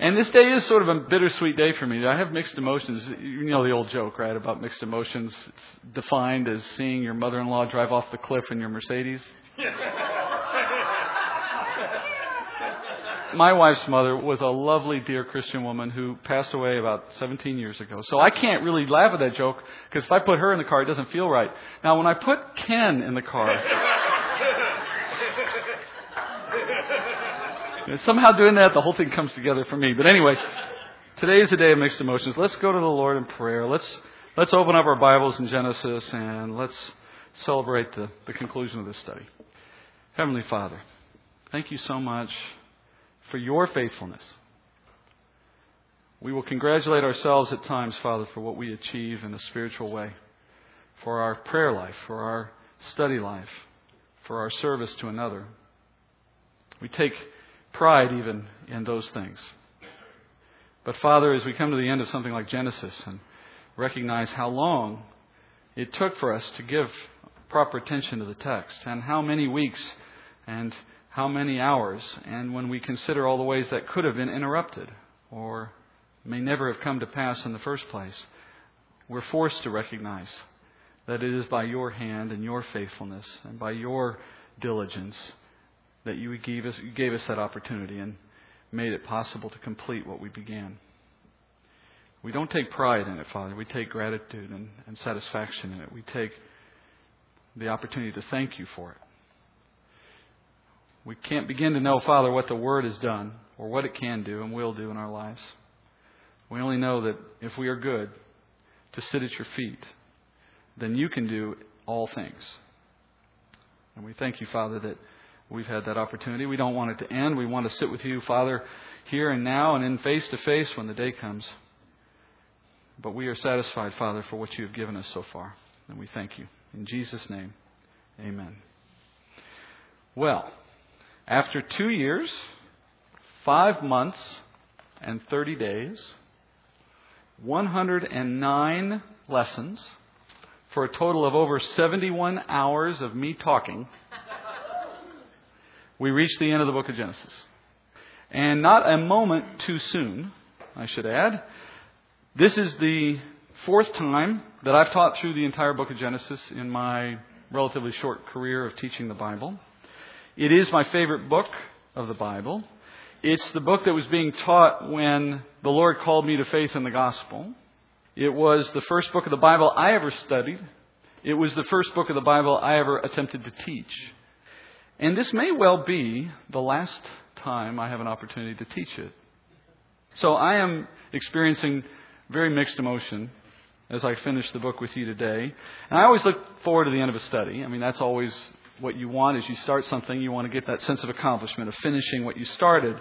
And this day is sort of a bittersweet day for me. I have mixed emotions. You know the old joke, right, about mixed emotions. It's defined as seeing your mother in law drive off the cliff in your Mercedes. My wife's mother was a lovely, dear Christian woman who passed away about 17 years ago. So I can't really laugh at that joke because if I put her in the car, it doesn't feel right. Now, when I put Ken in the car, somehow doing that, the whole thing comes together for me. But anyway, today is a day of mixed emotions. Let's go to the Lord in prayer. Let's let's open up our Bibles in Genesis and let's celebrate the, the conclusion of this study. Heavenly Father, thank you so much for your faithfulness. We will congratulate ourselves at times, Father, for what we achieve in a spiritual way, for our prayer life, for our study life, for our service to another. We take pride even in those things. But, Father, as we come to the end of something like Genesis and recognize how long it took for us to give proper attention to the text, and how many weeks and how many hours, and when we consider all the ways that could have been interrupted or may never have come to pass in the first place, we're forced to recognize that it is by your hand and your faithfulness and by your diligence that you gave us, you gave us that opportunity and made it possible to complete what we began. We don't take pride in it, Father. We take gratitude and, and satisfaction in it. We take the opportunity to thank you for it. We can't begin to know, Father, what the Word has done or what it can do and will do in our lives. We only know that if we are good to sit at your feet, then you can do all things. And we thank you, Father, that we've had that opportunity. We don't want it to end. We want to sit with you, Father, here and now and in face to face when the day comes. But we are satisfied, Father, for what you have given us so far. And we thank you. In Jesus' name, amen. Well, after two years, five months, and 30 days, 109 lessons, for a total of over 71 hours of me talking, we reach the end of the book of Genesis. And not a moment too soon, I should add. This is the fourth time that I've taught through the entire book of Genesis in my relatively short career of teaching the Bible. It is my favorite book of the Bible. It's the book that was being taught when the Lord called me to faith in the gospel. It was the first book of the Bible I ever studied. It was the first book of the Bible I ever attempted to teach. And this may well be the last time I have an opportunity to teach it. So I am experiencing very mixed emotion as I finish the book with you today. And I always look forward to the end of a study. I mean, that's always what you want is you start something, you want to get that sense of accomplishment, of finishing what you started.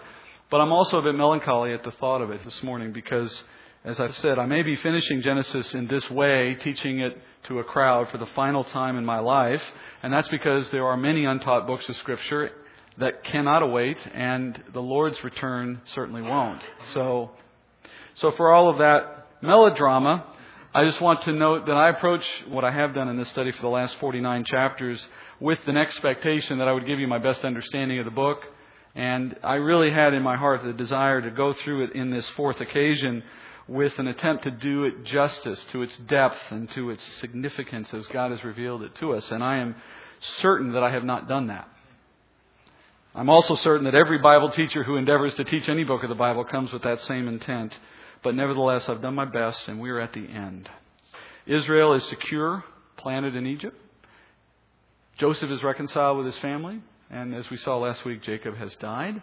But I'm also a bit melancholy at the thought of it this morning because, as I've said, I may be finishing Genesis in this way, teaching it to a crowd for the final time in my life, and that's because there are many untaught books of Scripture that cannot await, and the Lord's return certainly won't. So, so for all of that melodrama, I just want to note that I approach what I have done in this study for the last 49 chapters with an expectation that I would give you my best understanding of the book. And I really had in my heart the desire to go through it in this fourth occasion with an attempt to do it justice to its depth and to its significance as God has revealed it to us. And I am certain that I have not done that. I'm also certain that every Bible teacher who endeavors to teach any book of the Bible comes with that same intent. But nevertheless, I've done my best, and we are at the end. Israel is secure, planted in Egypt. Joseph is reconciled with his family, and as we saw last week, Jacob has died.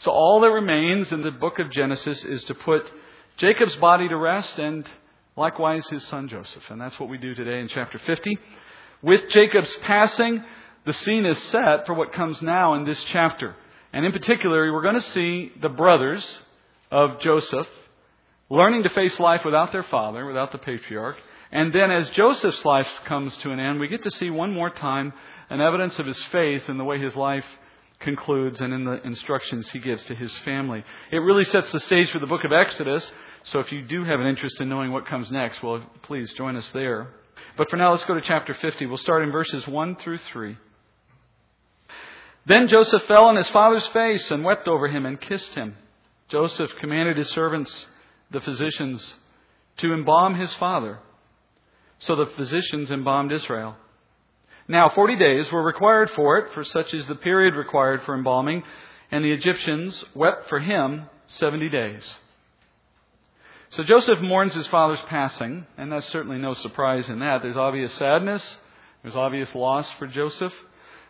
So all that remains in the book of Genesis is to put Jacob's body to rest and likewise his son Joseph. And that's what we do today in chapter 50. With Jacob's passing, the scene is set for what comes now in this chapter. And in particular, we're going to see the brothers of Joseph learning to face life without their father, without the patriarch, and then as Joseph's life comes to an end, we get to see one more time an evidence of his faith in the way his life concludes and in the instructions he gives to his family. It really sets the stage for the book of Exodus. So if you do have an interest in knowing what comes next, well, please join us there. But for now, let's go to chapter 50. We'll start in verses 1 through 3. Then Joseph fell on his father's face and wept over him and kissed him. Joseph commanded his servants, the physicians, to embalm his father. So the physicians embalmed Israel. Now, 40 days were required for it, for such is the period required for embalming, and the Egyptians wept for him 70 days. So Joseph mourns his father's passing, and that's certainly no surprise in that. There's obvious sadness, there's obvious loss for Joseph.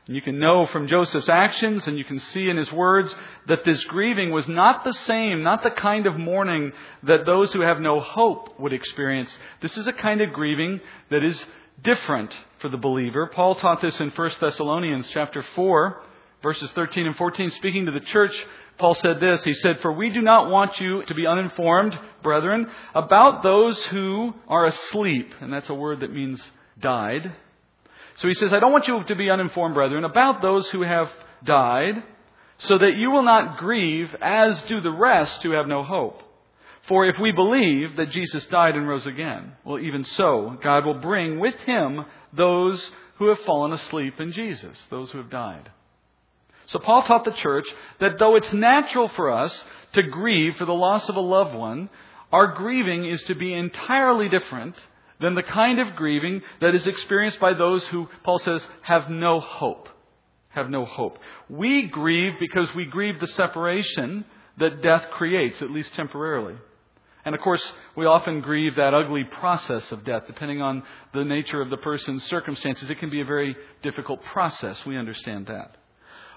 And you can know from Joseph's actions and you can see in his words that this grieving was not the same, not the kind of mourning that those who have no hope would experience. This is a kind of grieving that is different for the believer. Paul taught this in 1 Thessalonians chapter 4, verses 13 and 14, speaking to the church. Paul said this. He said, For we do not want you to be uninformed, brethren, about those who are asleep. And that's a word that means died so he says, I don't want you to be uninformed, brethren, about those who have died, so that you will not grieve as do the rest who have no hope. For if we believe that Jesus died and rose again, well, even so, God will bring with him those who have fallen asleep in Jesus, those who have died. So Paul taught the church that though it's natural for us to grieve for the loss of a loved one, our grieving is to be entirely different than the kind of grieving that is experienced by those who, Paul says, have no hope. Have no hope. We grieve because we grieve the separation that death creates, at least temporarily. And of course, we often grieve that ugly process of death, depending on the nature of the person's circumstances. It can be a very difficult process. We understand that.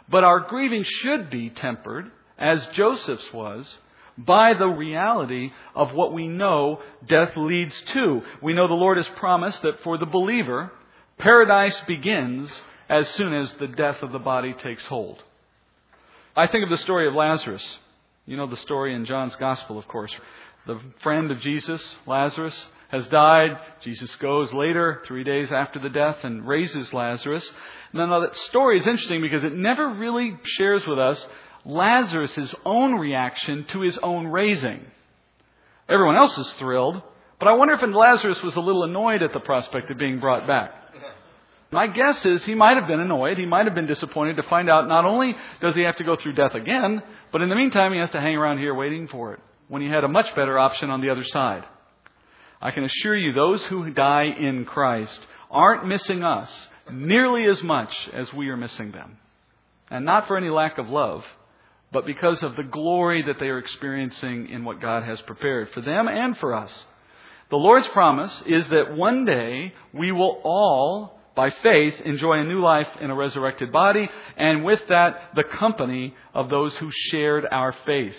But our grieving should be tempered, as Joseph's was, by the reality of what we know death leads to. We know the Lord has promised that for the believer, paradise begins as soon as the death of the body takes hold. I think of the story of Lazarus. You know the story in John's Gospel, of course. The friend of Jesus, Lazarus, has died. Jesus goes later, three days after the death, and raises Lazarus. Now, that story is interesting because it never really shares with us Lazarus' own reaction to his own raising. Everyone else is thrilled, but I wonder if Lazarus was a little annoyed at the prospect of being brought back. My guess is he might have been annoyed. He might have been disappointed to find out not only does he have to go through death again, but in the meantime he has to hang around here waiting for it when he had a much better option on the other side. I can assure you those who die in Christ aren't missing us nearly as much as we are missing them. And not for any lack of love, but because of the glory that they are experiencing in what God has prepared for them and for us. The Lord's promise is that one day we will all, by faith, enjoy a new life in a resurrected body, and with that, the company of those who shared our faith.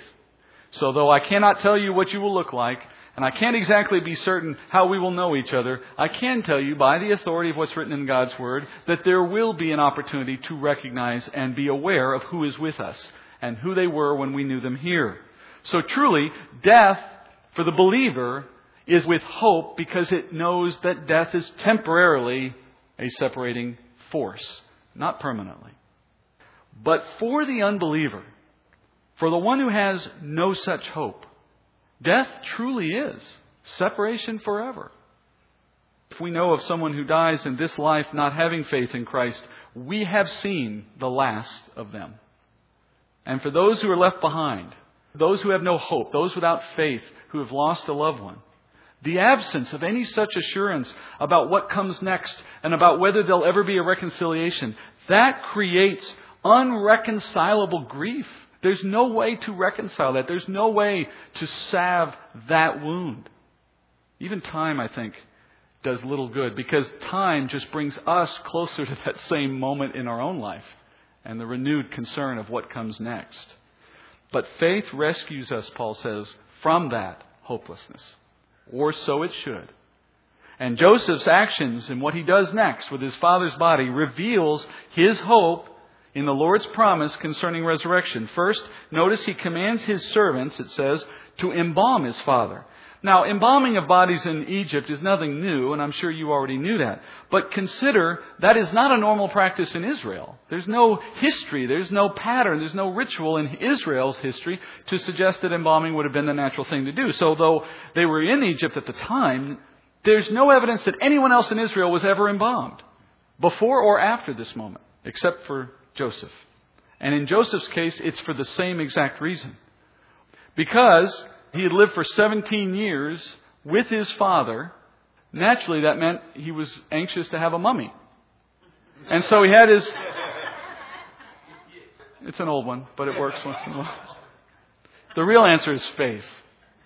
So, though I cannot tell you what you will look like, and I can't exactly be certain how we will know each other, I can tell you by the authority of what's written in God's Word that there will be an opportunity to recognize and be aware of who is with us and who they were when we knew them here. So truly, death for the believer is with hope because it knows that death is temporarily a separating force, not permanently. But for the unbeliever, for the one who has no such hope, death truly is separation forever. If we know of someone who dies in this life not having faith in Christ, we have seen the last of them. And for those who are left behind, those who have no hope, those without faith who have lost a loved one, the absence of any such assurance about what comes next and about whether there'll ever be a reconciliation, that creates unreconcilable grief. There's no way to reconcile that. There's no way to salve that wound. Even time, I think, does little good because time just brings us closer to that same moment in our own life and the renewed concern of what comes next. But faith rescues us, Paul says, from that hopelessness. Or so it should. And Joseph's actions and what he does next with his father's body reveals his hope in the Lord's promise concerning resurrection. First, notice he commands his servants, it says, to embalm his father. Now, embalming of bodies in Egypt is nothing new, and I'm sure you already knew that. But consider that is not a normal practice in Israel. There's no history, there's no pattern, there's no ritual in Israel's history to suggest that embalming would have been the natural thing to do. So, though they were in Egypt at the time, there's no evidence that anyone else in Israel was ever embalmed before or after this moment, except for Joseph. And in Joseph's case, it's for the same exact reason. Because he had lived for 17 years with his father, naturally that meant he was anxious to have a mummy. And so he had his. It's an old one, but it works once in a while. The real answer is faith.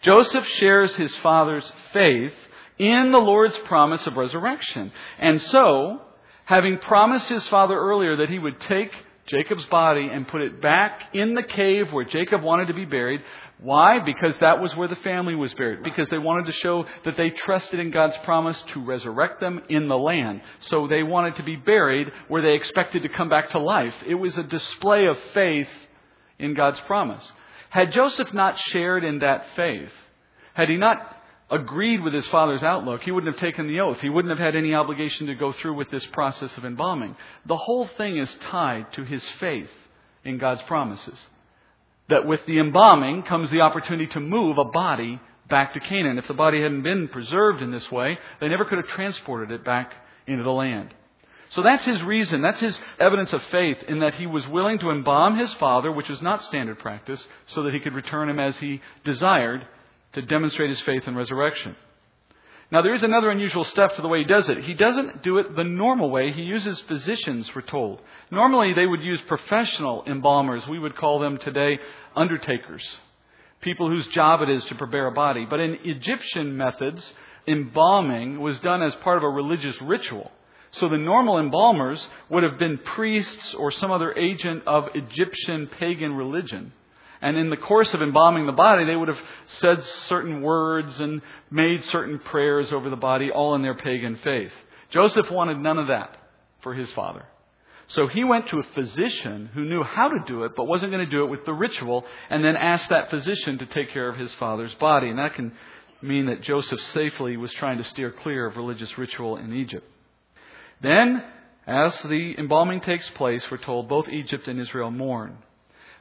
Joseph shares his father's faith in the Lord's promise of resurrection. And so, having promised his father earlier that he would take Jacob's body and put it back in the cave where Jacob wanted to be buried. Why? Because that was where the family was buried. Because they wanted to show that they trusted in God's promise to resurrect them in the land. So they wanted to be buried where they expected to come back to life. It was a display of faith in God's promise. Had Joseph not shared in that faith, had he not agreed with his father's outlook, he wouldn't have taken the oath. He wouldn't have had any obligation to go through with this process of embalming. The whole thing is tied to his faith in God's promises. That with the embalming comes the opportunity to move a body back to Canaan. If the body hadn't been preserved in this way, they never could have transported it back into the land. So that's his reason. That's his evidence of faith in that he was willing to embalm his father, which was not standard practice, so that he could return him as he desired to demonstrate his faith in resurrection. Now, there is another unusual step to the way he does it. He doesn't do it the normal way. He uses physicians, we're told. Normally, they would use professional embalmers. We would call them today undertakers, people whose job it is to prepare a body. But in Egyptian methods, embalming was done as part of a religious ritual. So the normal embalmers would have been priests or some other agent of Egyptian pagan religion. And in the course of embalming the body, they would have said certain words and made certain prayers over the body, all in their pagan faith. Joseph wanted none of that for his father. So he went to a physician who knew how to do it, but wasn't going to do it with the ritual, and then asked that physician to take care of his father's body. And that can mean that Joseph safely was trying to steer clear of religious ritual in Egypt. Then, as the embalming takes place, we're told both Egypt and Israel mourn.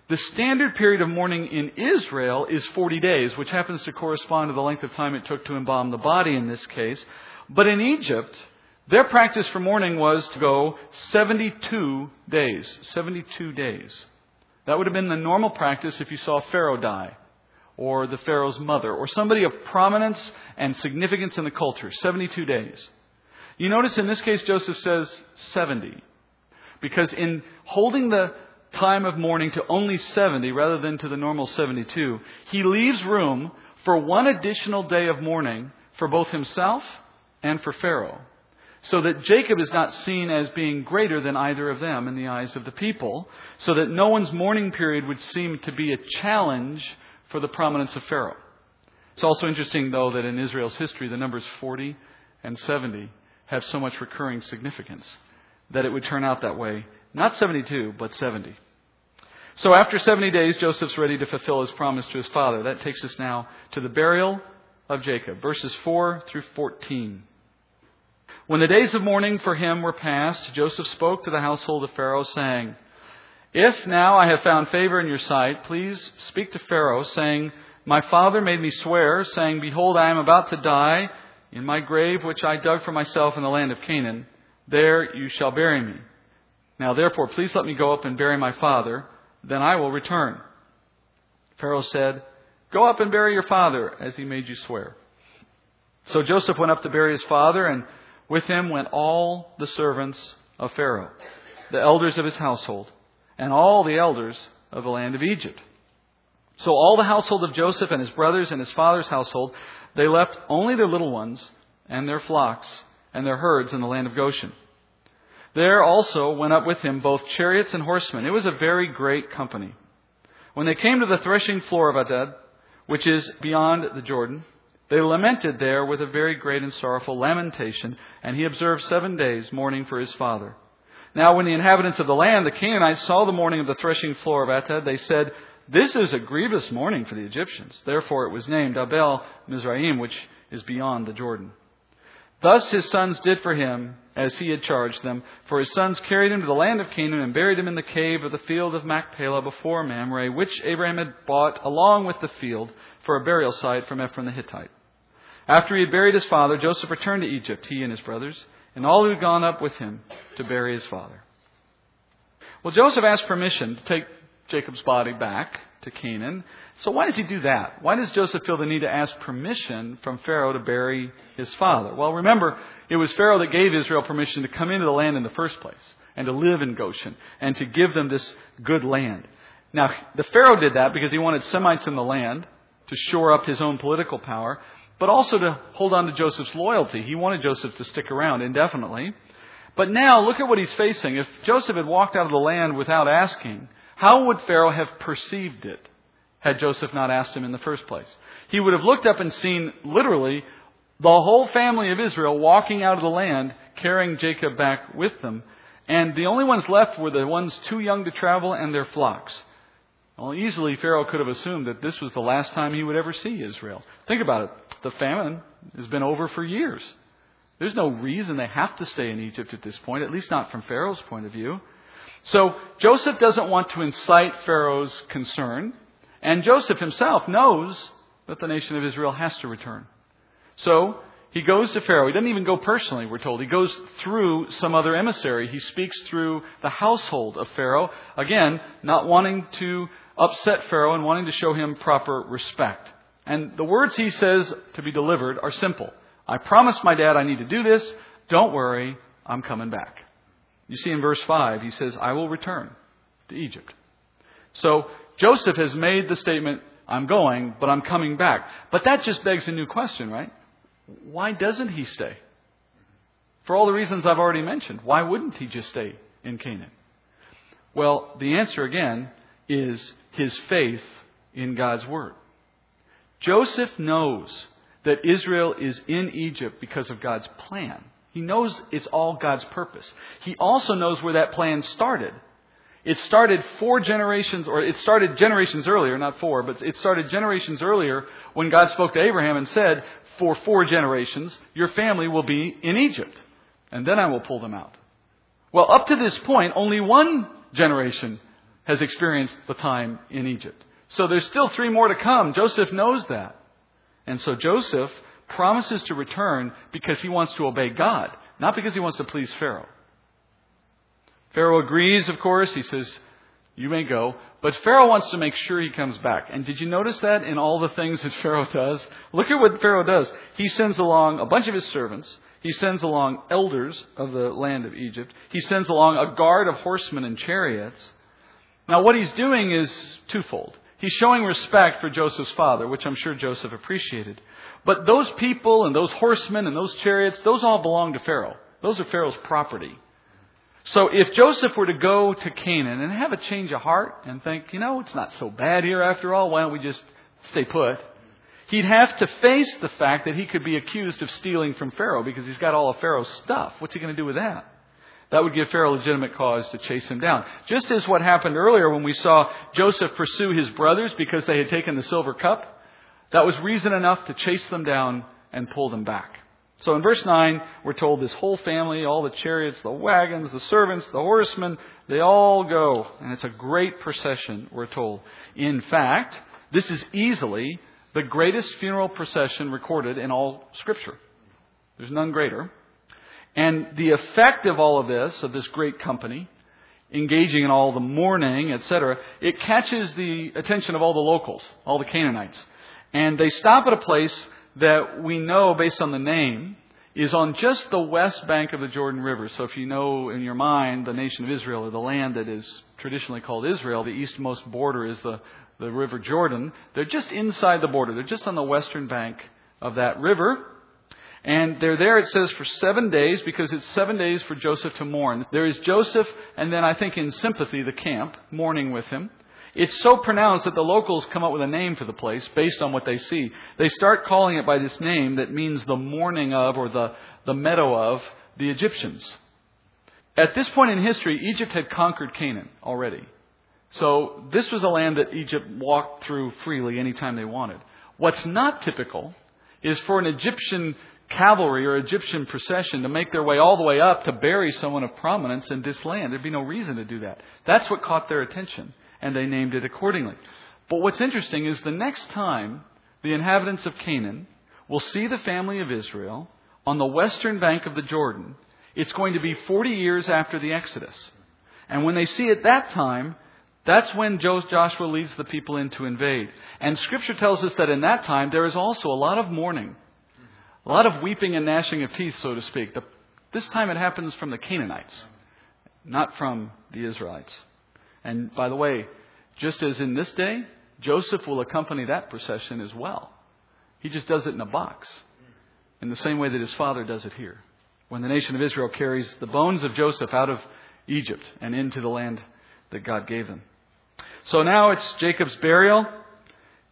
The standard period of mourning in Israel is 40 days, which happens to correspond to the length of time it took to embalm the body in this case. But in Egypt, their practice for mourning was to go 72 days. 72 days. That would have been the normal practice if you saw Pharaoh die, or the Pharaoh's mother, or somebody of prominence and significance in the culture. 72 days. You notice in this case, Joseph says 70. Because in holding the time of mourning to only 70 rather than to the normal 72, he leaves room for one additional day of mourning for both himself and for Pharaoh. So that Jacob is not seen as being greater than either of them in the eyes of the people, so that no one's mourning period would seem to be a challenge for the prominence of Pharaoh. It's also interesting, though, that in Israel's history, the numbers 40 and 70 have so much recurring significance that it would turn out that way. Not 72, but 70. So after 70 days, Joseph's ready to fulfill his promise to his father. That takes us now to the burial of Jacob, verses 4 through 14. When the days of mourning for him were past, Joseph spoke to the household of Pharaoh, saying, If now I have found favor in your sight, please speak to Pharaoh, saying, My father made me swear, saying, Behold, I am about to die in my grave which I dug for myself in the land of Canaan. There you shall bury me. Now therefore, please let me go up and bury my father then I will return. Pharaoh said, Go up and bury your father, as he made you swear. So Joseph went up to bury his father, and with him went all the servants of Pharaoh, the elders of his household, and all the elders of the land of Egypt. So all the household of Joseph and his brothers and his father's household, they left only their little ones and their flocks and their herds in the land of Goshen. There also went up with him both chariots and horsemen. It was a very great company. When they came to the threshing floor of Atad, which is beyond the Jordan, they lamented there with a very great and sorrowful lamentation, and he observed seven days mourning for his father. Now, when the inhabitants of the land, the Canaanites, saw the mourning of the threshing floor of Atad, they said, This is a grievous mourning for the Egyptians. Therefore it was named Abel Mizraim, which is beyond the Jordan. Thus his sons did for him as he had charged them. For his sons carried him to the land of Canaan and buried him in the cave of the field of Machpelah before Mamre, which Abraham had bought along with the field for a burial site from Ephron the Hittite. After he had buried his father, Joseph returned to Egypt, he and his brothers, and all who had gone up with him to bury his father. Well, Joseph asked permission to take Jacob's body back to Canaan. So why does he do that? Why does Joseph feel the need to ask permission from Pharaoh to bury his father? Well, remember, it was Pharaoh that gave Israel permission to come into the land in the first place and to live in Goshen and to give them this good land. Now, the Pharaoh did that because he wanted Semites in the land to shore up his own political power, but also to hold on to Joseph's loyalty. He wanted Joseph to stick around indefinitely. But now, look at what he's facing. If Joseph had walked out of the land without asking, how would Pharaoh have perceived it had Joseph not asked him in the first place? He would have looked up and seen literally the whole family of Israel walking out of the land, carrying Jacob back with them. And the only ones left were the ones too young to travel and their flocks. Well, easily Pharaoh could have assumed that this was the last time he would ever see Israel. Think about it. The famine has been over for years. There's no reason they have to stay in Egypt at this point, at least not from Pharaoh's point of view. So Joseph doesn't want to incite Pharaoh's concern, and Joseph himself knows that the nation of Israel has to return. So he goes to Pharaoh. He doesn't even go personally, we're told. He goes through some other emissary. He speaks through the household of Pharaoh. Again, not wanting to upset Pharaoh and wanting to show him proper respect. And the words he says to be delivered are simple. I promised my dad I need to do this. Don't worry, I'm coming back. You see in verse 5, he says, I will return to Egypt. So Joseph has made the statement, I'm going, but I'm coming back. But that just begs a new question, right? Why doesn't he stay? For all the reasons I've already mentioned, why wouldn't he just stay in Canaan? Well, the answer again is his faith in God's Word. Joseph knows that Israel is in Egypt because of God's plan. He knows it's all God's purpose. He also knows where that plan started. It started four generations, or it started generations earlier, not four, but it started generations earlier when God spoke to Abraham and said, For four generations, your family will be in Egypt, and then I will pull them out. Well, up to this point, only one generation has experienced the time in Egypt. So there's still three more to come. Joseph knows that. And so Joseph promises to return because he wants to obey God, not because he wants to please Pharaoh. Pharaoh agrees, of course. He says, You may go. But Pharaoh wants to make sure he comes back. And did you notice that in all the things that Pharaoh does? Look at what Pharaoh does. He sends along a bunch of his servants. He sends along elders of the land of Egypt. He sends along a guard of horsemen and chariots. Now, what he's doing is twofold. He's showing respect for Joseph's father, which I'm sure Joseph appreciated. But those people and those horsemen and those chariots, those all belong to Pharaoh. Those are Pharaoh's property. So if Joseph were to go to Canaan and have a change of heart and think, you know, it's not so bad here after all, why don't we just stay put? He'd have to face the fact that he could be accused of stealing from Pharaoh because he's got all of Pharaoh's stuff. What's he going to do with that? That would give Pharaoh legitimate cause to chase him down. Just as what happened earlier when we saw Joseph pursue his brothers because they had taken the silver cup. That was reason enough to chase them down and pull them back. So in verse 9, we're told this whole family, all the chariots, the wagons, the servants, the horsemen, they all go. And it's a great procession, we're told. In fact, this is easily the greatest funeral procession recorded in all Scripture. There's none greater. And the effect of all of this, of this great company, engaging in all the mourning, etc., it catches the attention of all the locals, all the Canaanites. And they stop at a place that we know, based on the name, is on just the west bank of the Jordan River. So if you know in your mind the nation of Israel, or the land that is traditionally called Israel, the eastmost border is the, the River Jordan. They're just inside the border. They're just on the western bank of that river. And they're there, it says, for seven days because it's seven days for Joseph to mourn. There is Joseph, and then I think in sympathy, the camp, mourning with him. It's so pronounced that the locals come up with a name for the place based on what they see. They start calling it by this name that means the mourning of or the, the meadow of the Egyptians. At this point in history, Egypt had conquered Canaan already. So this was a land that Egypt walked through freely anytime they wanted. What's not typical is for an Egyptian cavalry or Egyptian procession to make their way all the way up to bury someone of prominence in this land. There'd be no reason to do that. That's what caught their attention and they named it accordingly. But what's interesting is the next time the inhabitants of Canaan will see the family of Israel on the western bank of the Jordan, it's going to be 40 years after the Exodus. And when they see it that time, That's when Joshua leads the people in to invade. And Scripture tells us that in that time there is also a lot of mourning, a lot of weeping and gnashing of teeth, so to speak. The, this time it happens from the Canaanites, not from the Israelites. And by the way, just as in this day, Joseph will accompany that procession as well. He just does it in a box, in the same way that his father does it here. When the nation of Israel carries the bones of Joseph out of Egypt and into the land that God gave them. So now it's Jacob's burial.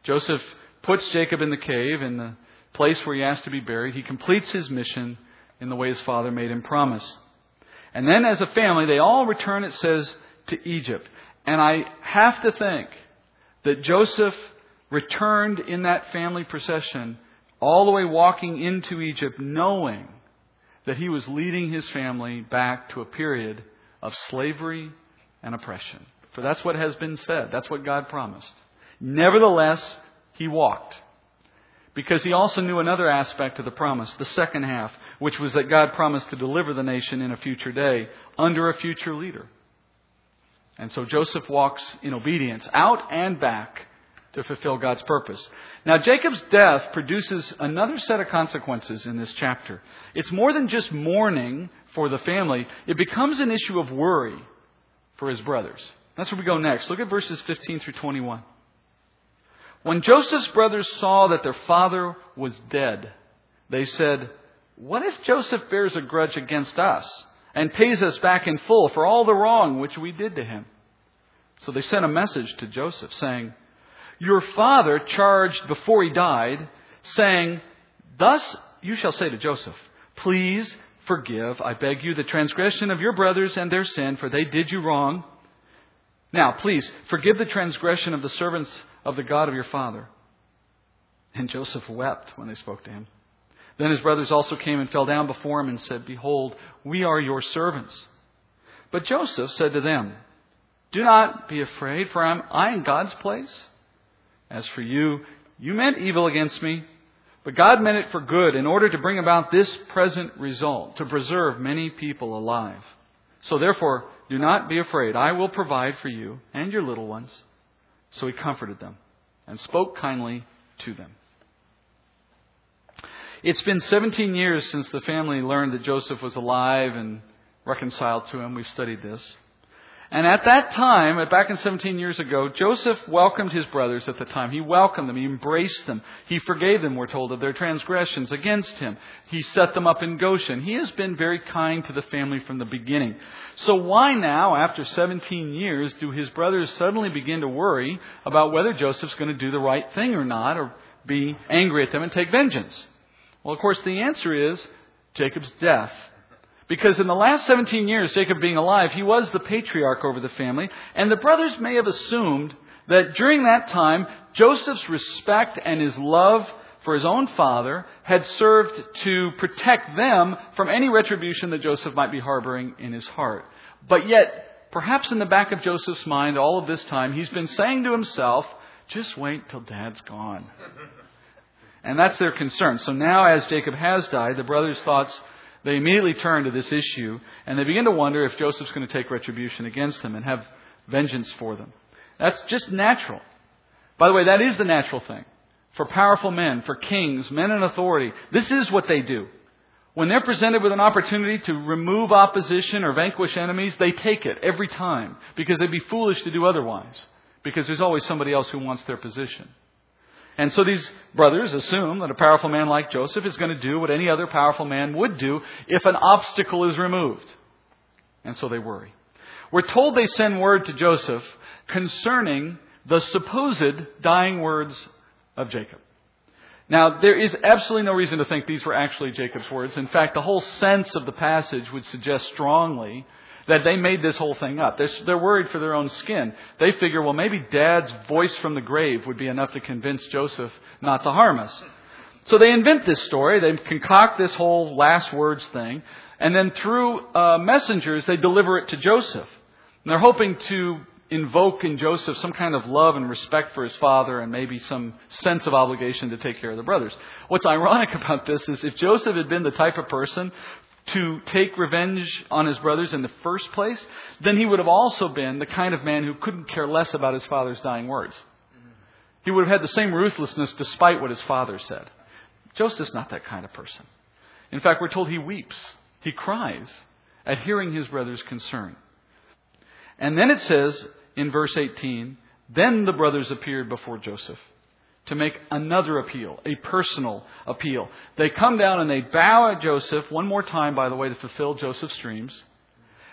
Joseph puts Jacob in the cave, in the place where he asked to be buried. He completes his mission in the way his father made him promise. And then as a family, they all return, it says, to Egypt. And I have to think that Joseph returned in that family procession all the way walking into Egypt knowing that he was leading his family back to a period of slavery and oppression. For that's what has been said. That's what God promised. Nevertheless, he walked. Because he also knew another aspect of the promise, the second half, which was that God promised to deliver the nation in a future day under a future leader. And so Joseph walks in obedience out and back to fulfill God's purpose. Now, Jacob's death produces another set of consequences in this chapter. It's more than just mourning for the family, it becomes an issue of worry for his brothers. That's where we go next. Look at verses 15 through 21. When Joseph's brothers saw that their father was dead, they said, What if Joseph bears a grudge against us and pays us back in full for all the wrong which we did to him? So they sent a message to Joseph saying, Your father charged before he died, saying, Thus you shall say to Joseph, Please forgive, I beg you, the transgression of your brothers and their sin, for they did you wrong. Now, please, forgive the transgression of the servants of the God of your father. And Joseph wept when they spoke to him. Then his brothers also came and fell down before him and said, Behold, we are your servants. But Joseph said to them, Do not be afraid, for am I in God's place? As for you, you meant evil against me, but God meant it for good in order to bring about this present result, to preserve many people alive. So therefore, do not be afraid. I will provide for you and your little ones. So he comforted them and spoke kindly to them. It's been 17 years since the family learned that Joseph was alive and reconciled to him. We've studied this. And at that time, back in 17 years ago, Joseph welcomed his brothers at the time. He welcomed them. He embraced them. He forgave them, we're told, of their transgressions against him. He set them up in Goshen. He has been very kind to the family from the beginning. So why now, after 17 years, do his brothers suddenly begin to worry about whether Joseph's going to do the right thing or not, or be angry at them and take vengeance? Well, of course, the answer is Jacob's death because in the last 17 years, Jacob being alive, he was the patriarch over the family, and the brothers may have assumed that during that time, Joseph's respect and his love for his own father had served to protect them from any retribution that Joseph might be harboring in his heart. But yet, perhaps in the back of Joseph's mind all of this time, he's been saying to himself, just wait till dad's gone. And that's their concern. So now, as Jacob has died, the brothers' thoughts they immediately turn to this issue and they begin to wonder if Joseph's going to take retribution against them and have vengeance for them. That's just natural. By the way, that is the natural thing. For powerful men, for kings, men in authority, this is what they do. When they're presented with an opportunity to remove opposition or vanquish enemies, they take it every time because they'd be foolish to do otherwise because there's always somebody else who wants their position. And so these brothers assume that a powerful man like Joseph is going to do what any other powerful man would do if an obstacle is removed. And so they worry. We're told they send word to Joseph concerning the supposed dying words of Jacob. Now, there is absolutely no reason to think these were actually Jacob's words. In fact, the whole sense of the passage would suggest strongly that they made this whole thing up. They're, they're worried for their own skin. They figure, well, maybe dad's voice from the grave would be enough to convince Joseph not to harm us. So they invent this story. They concoct this whole last words thing. And then through uh, messengers, they deliver it to Joseph. And they're hoping to invoke in Joseph some kind of love and respect for his father and maybe some sense of obligation to take care of the brothers. What's ironic about this is if Joseph had been the type of person to take revenge on his brothers in the first place, then he would have also been the kind of man who couldn't care less about his father's dying words. He would have had the same ruthlessness despite what his father said. Joseph's not that kind of person. In fact, we're told he weeps. He cries at hearing his brother's concern. And then it says in verse 18, then the brothers appeared before Joseph to make another appeal, a personal appeal. They come down and they bow at Joseph, one more time, by the way, to fulfill Joseph's dreams.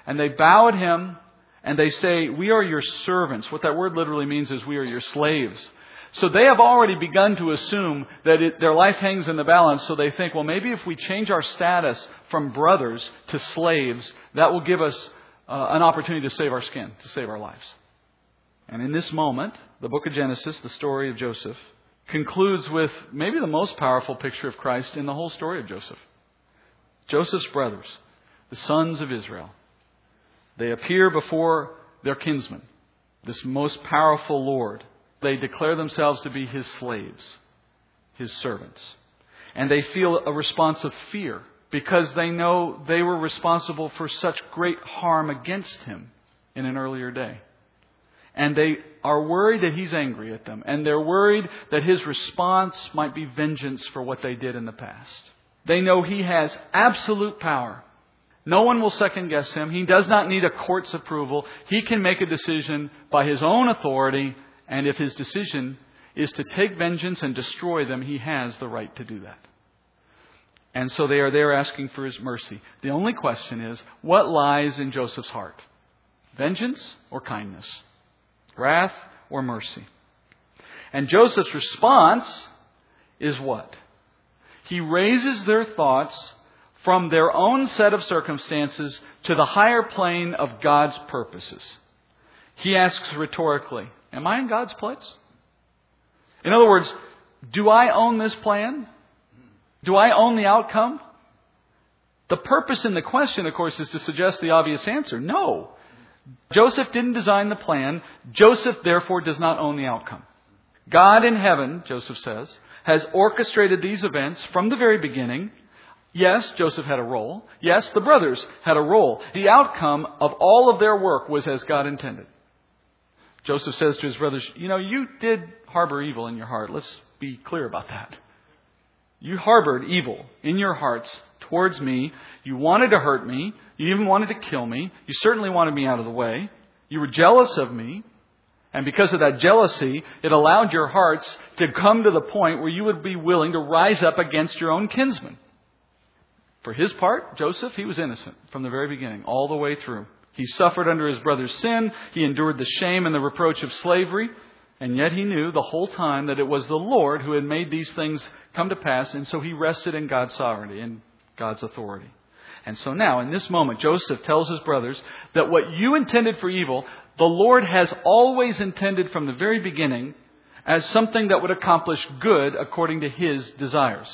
And they bow at him and they say, We are your servants. What that word literally means is, We are your slaves. So they have already begun to assume that it, their life hangs in the balance, so they think, well, maybe if we change our status from brothers to slaves, that will give us uh, an opportunity to save our skin, to save our lives. And in this moment, the book of Genesis, the story of Joseph, concludes with maybe the most powerful picture of Christ in the whole story of Joseph. Joseph's brothers, the sons of Israel, they appear before their kinsman, this most powerful Lord. They declare themselves to be his slaves, his servants. And they feel a response of fear because they know they were responsible for such great harm against him in an earlier day. And they are worried that he's angry at them. And they're worried that his response might be vengeance for what they did in the past. They know he has absolute power. No one will second guess him. He does not need a court's approval. He can make a decision by his own authority. And if his decision is to take vengeance and destroy them, he has the right to do that. And so they are there asking for his mercy. The only question is, what lies in Joseph's heart? Vengeance or kindness? Wrath or mercy? And Joseph's response is what? He raises their thoughts from their own set of circumstances to the higher plane of God's purposes. He asks rhetorically, Am I in God's place? In other words, do I own this plan? Do I own the outcome? The purpose in the question, of course, is to suggest the obvious answer. No. Joseph didn't design the plan. Joseph, therefore, does not own the outcome. God in heaven, Joseph says, has orchestrated these events from the very beginning. Yes, Joseph had a role. Yes, the brothers had a role. The outcome of all of their work was as God intended. Joseph says to his brothers, You know, you did harbor evil in your heart. Let's be clear about that. You harbored evil in your hearts towards me. You wanted to hurt me. You even wanted to kill me. You certainly wanted me out of the way. You were jealous of me. And because of that jealousy, it allowed your hearts to come to the point where you would be willing to rise up against your own kinsman. For his part, Joseph, he was innocent from the very beginning, all the way through. He suffered under his brother's sin. He endured the shame and the reproach of slavery. And yet he knew the whole time that it was the Lord who had made these things come to pass. And so he rested in God's sovereignty and God's authority. And so now, in this moment, Joseph tells his brothers that what you intended for evil, the Lord has always intended from the very beginning as something that would accomplish good according to his desires.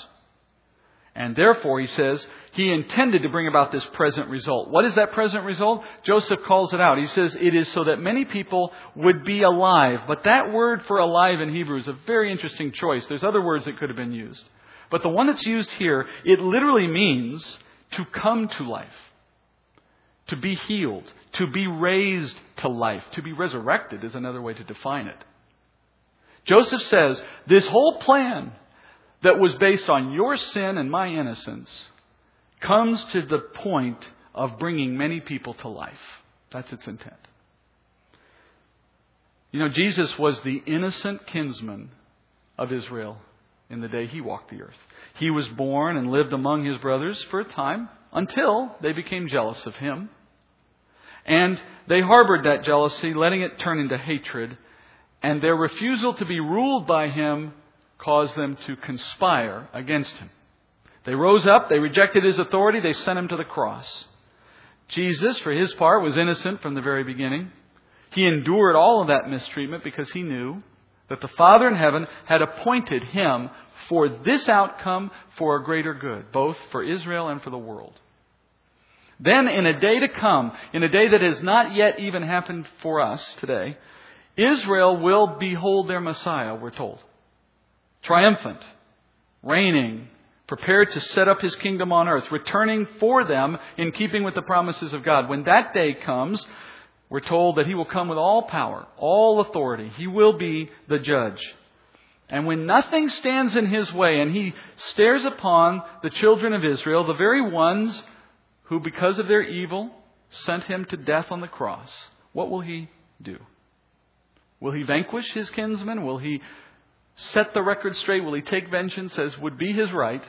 And therefore, he says, he intended to bring about this present result. What is that present result? Joseph calls it out. He says, it is so that many people would be alive. But that word for alive in Hebrew is a very interesting choice. There's other words that could have been used. But the one that's used here, it literally means to come to life, to be healed, to be raised to life, to be resurrected is another way to define it. Joseph says this whole plan that was based on your sin and my innocence comes to the point of bringing many people to life. That's its intent. You know, Jesus was the innocent kinsman of Israel in the day he walked the earth. He was born and lived among his brothers for a time until they became jealous of him. And they harbored that jealousy, letting it turn into hatred. And their refusal to be ruled by him caused them to conspire against him. They rose up, they rejected his authority, they sent him to the cross. Jesus, for his part, was innocent from the very beginning. He endured all of that mistreatment because he knew that the Father in heaven had appointed him for this outcome for a greater good, both for Israel and for the world. Then, in a day to come, in a day that has not yet even happened for us today, Israel will behold their Messiah, we're told. Triumphant, reigning, prepared to set up his kingdom on earth, returning for them in keeping with the promises of God. When that day comes, we're told that he will come with all power, all authority. He will be the judge. And when nothing stands in his way and he stares upon the children of Israel, the very ones who, because of their evil, sent him to death on the cross, what will he do? Will he vanquish his kinsmen? Will he set the record straight? Will he take vengeance as would be his right?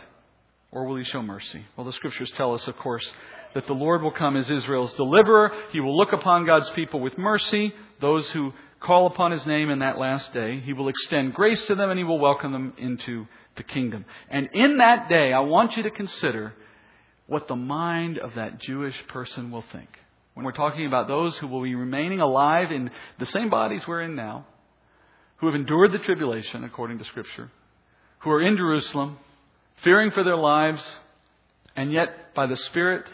Or will he show mercy? Well, the scriptures tell us, of course, that the Lord will come as Israel's deliverer. He will look upon God's people with mercy, those who call upon his name in that last day. He will extend grace to them and he will welcome them into the kingdom. And in that day, I want you to consider what the mind of that Jewish person will think. When we're talking about those who will be remaining alive in the same bodies we're in now, who have endured the tribulation according to Scripture, who are in Jerusalem, fearing for their lives, and yet by the Spirit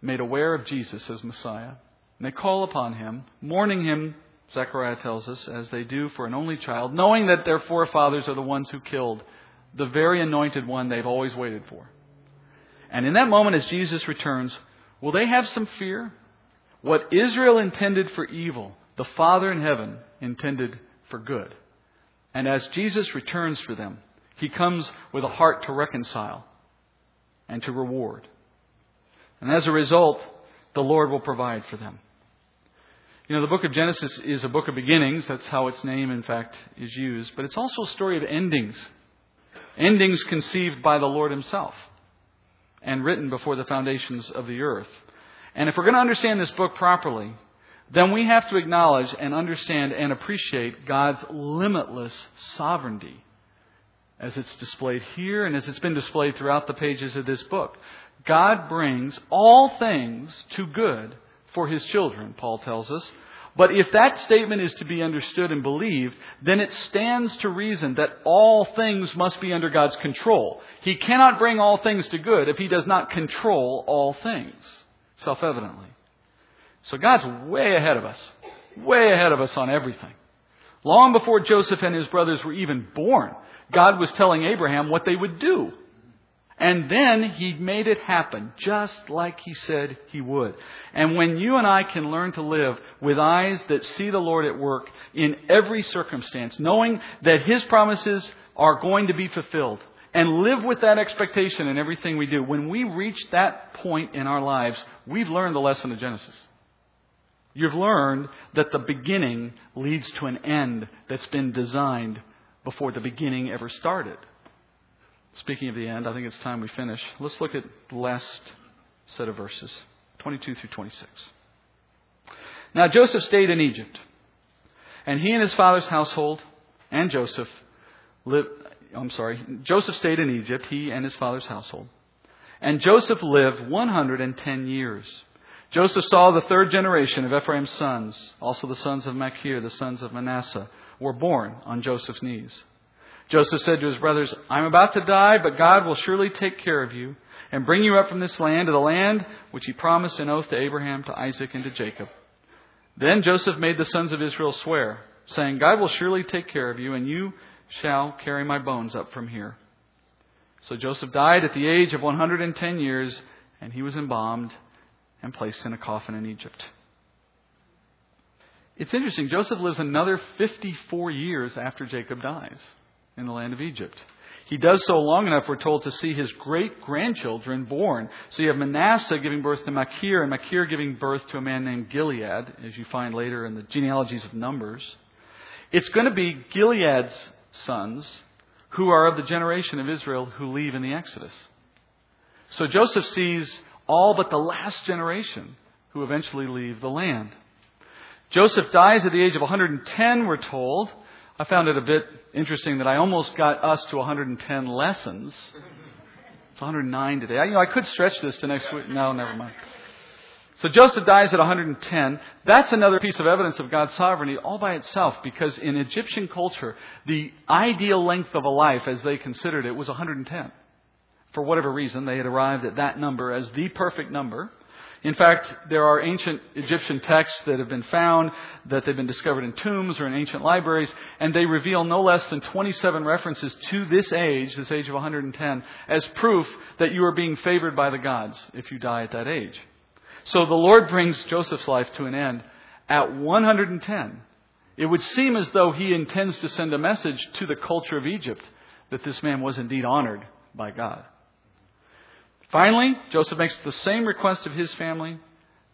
made aware of Jesus as Messiah. And they call upon him, mourning him, Zechariah tells us, as they do for an only child, knowing that their forefathers are the ones who killed the very anointed one they've always waited for. And in that moment, as Jesus returns, will they have some fear? What Israel intended for evil, the Father in heaven intended for good. And as Jesus returns for them, he comes with a heart to reconcile and to reward. And as a result, the Lord will provide for them. You know, the book of Genesis is a book of beginnings. That's how its name, in fact, is used. But it's also a story of endings. Endings conceived by the Lord Himself and written before the foundations of the earth. And if we're going to understand this book properly, then we have to acknowledge and understand and appreciate God's limitless sovereignty as it's displayed here and as it's been displayed throughout the pages of this book. God brings all things to good for his children, Paul tells us. But if that statement is to be understood and believed, then it stands to reason that all things must be under God's control. He cannot bring all things to good if he does not control all things, self evidently. So God's way ahead of us, way ahead of us on everything. Long before Joseph and his brothers were even born, God was telling Abraham what they would do. And then he made it happen just like he said he would. And when you and I can learn to live with eyes that see the Lord at work in every circumstance, knowing that his promises are going to be fulfilled, and live with that expectation in everything we do, when we reach that point in our lives, we've learned the lesson of Genesis. You've learned that the beginning leads to an end that's been designed before the beginning ever started. Speaking of the end, I think it's time we finish. Let's look at the last set of verses 22 through 26. Now, Joseph stayed in Egypt, and he and his father's household and Joseph lived. I'm sorry, Joseph stayed in Egypt, he and his father's household. And Joseph lived 110 years. Joseph saw the third generation of Ephraim's sons, also the sons of Machir, the sons of Manasseh, were born on Joseph's knees. Joseph said to his brothers, I'm about to die, but God will surely take care of you and bring you up from this land to the land which he promised in oath to Abraham, to Isaac, and to Jacob. Then Joseph made the sons of Israel swear, saying, God will surely take care of you, and you shall carry my bones up from here. So Joseph died at the age of 110 years, and he was embalmed and placed in a coffin in Egypt. It's interesting. Joseph lives another 54 years after Jacob dies in the land of Egypt. He does so long enough, we're told, to see his great grandchildren born. So you have Manasseh giving birth to Machir, and Machir giving birth to a man named Gilead, as you find later in the genealogies of Numbers. It's going to be Gilead's sons who are of the generation of Israel who leave in the Exodus. So Joseph sees all but the last generation who eventually leave the land. Joseph dies at the age of 110, we're told. I found it a bit interesting that I almost got us to 110 lessons. It's 109 today. I, you know, I could stretch this to next week. No, never mind. So Joseph dies at 110. That's another piece of evidence of God's sovereignty all by itself because in Egyptian culture, the ideal length of a life as they considered it was 110. For whatever reason, they had arrived at that number as the perfect number. In fact, there are ancient Egyptian texts that have been found, that they've been discovered in tombs or in ancient libraries, and they reveal no less than 27 references to this age, this age of 110, as proof that you are being favored by the gods if you die at that age. So the Lord brings Joseph's life to an end at 110. It would seem as though he intends to send a message to the culture of Egypt that this man was indeed honored by God. Finally, Joseph makes the same request of his family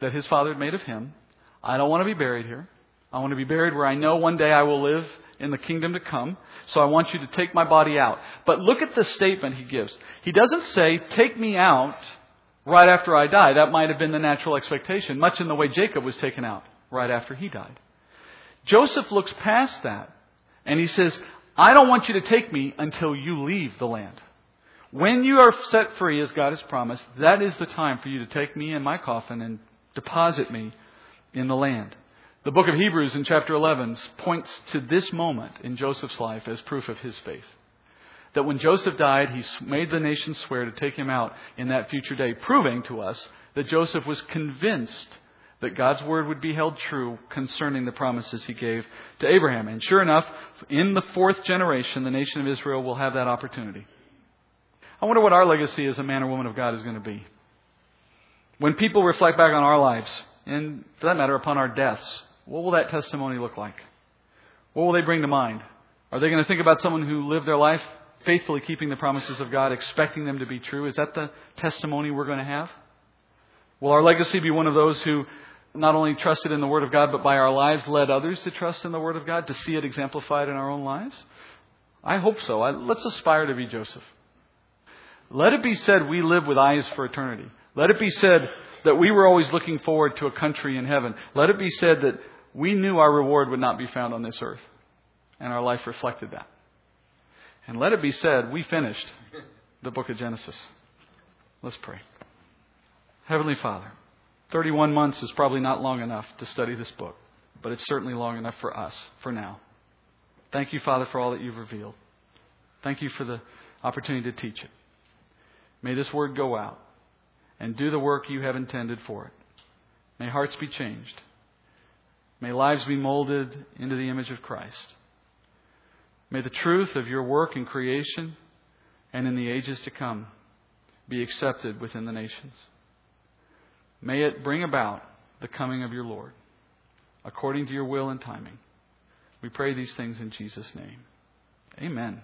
that his father had made of him. I don't want to be buried here. I want to be buried where I know one day I will live in the kingdom to come. So I want you to take my body out. But look at the statement he gives. He doesn't say, take me out right after I die. That might have been the natural expectation, much in the way Jacob was taken out right after he died. Joseph looks past that and he says, I don't want you to take me until you leave the land. When you are set free, as God has promised, that is the time for you to take me in my coffin and deposit me in the land. The book of Hebrews in chapter 11 points to this moment in Joseph's life as proof of his faith. That when Joseph died, he made the nation swear to take him out in that future day, proving to us that Joseph was convinced that God's word would be held true concerning the promises he gave to Abraham. And sure enough, in the fourth generation, the nation of Israel will have that opportunity. I wonder what our legacy as a man or woman of God is going to be. When people reflect back on our lives, and for that matter, upon our deaths, what will that testimony look like? What will they bring to mind? Are they going to think about someone who lived their life faithfully keeping the promises of God, expecting them to be true? Is that the testimony we're going to have? Will our legacy be one of those who not only trusted in the Word of God, but by our lives led others to trust in the Word of God, to see it exemplified in our own lives? I hope so. let's aspire to be Joseph. Let it be said we live with eyes for eternity. Let it be said that we were always looking forward to a country in heaven. Let it be said that we knew our reward would not be found on this earth. And our life reflected that. And let it be said, we finished the book of Genesis. Let's pray. Heavenly Father, 31 months is probably not long enough to study this book, but it's certainly long enough for us for now. Thank you, Father, for all that you've revealed. Thank you for the opportunity to teach it. May this word go out and do the work you have intended for it. May hearts be changed. May lives be molded into the image of Christ. May the truth of your work in creation and in the ages to come be accepted within the nations. May it bring about the coming of your Lord according to your will and timing. We pray these things in Jesus' name. Amen.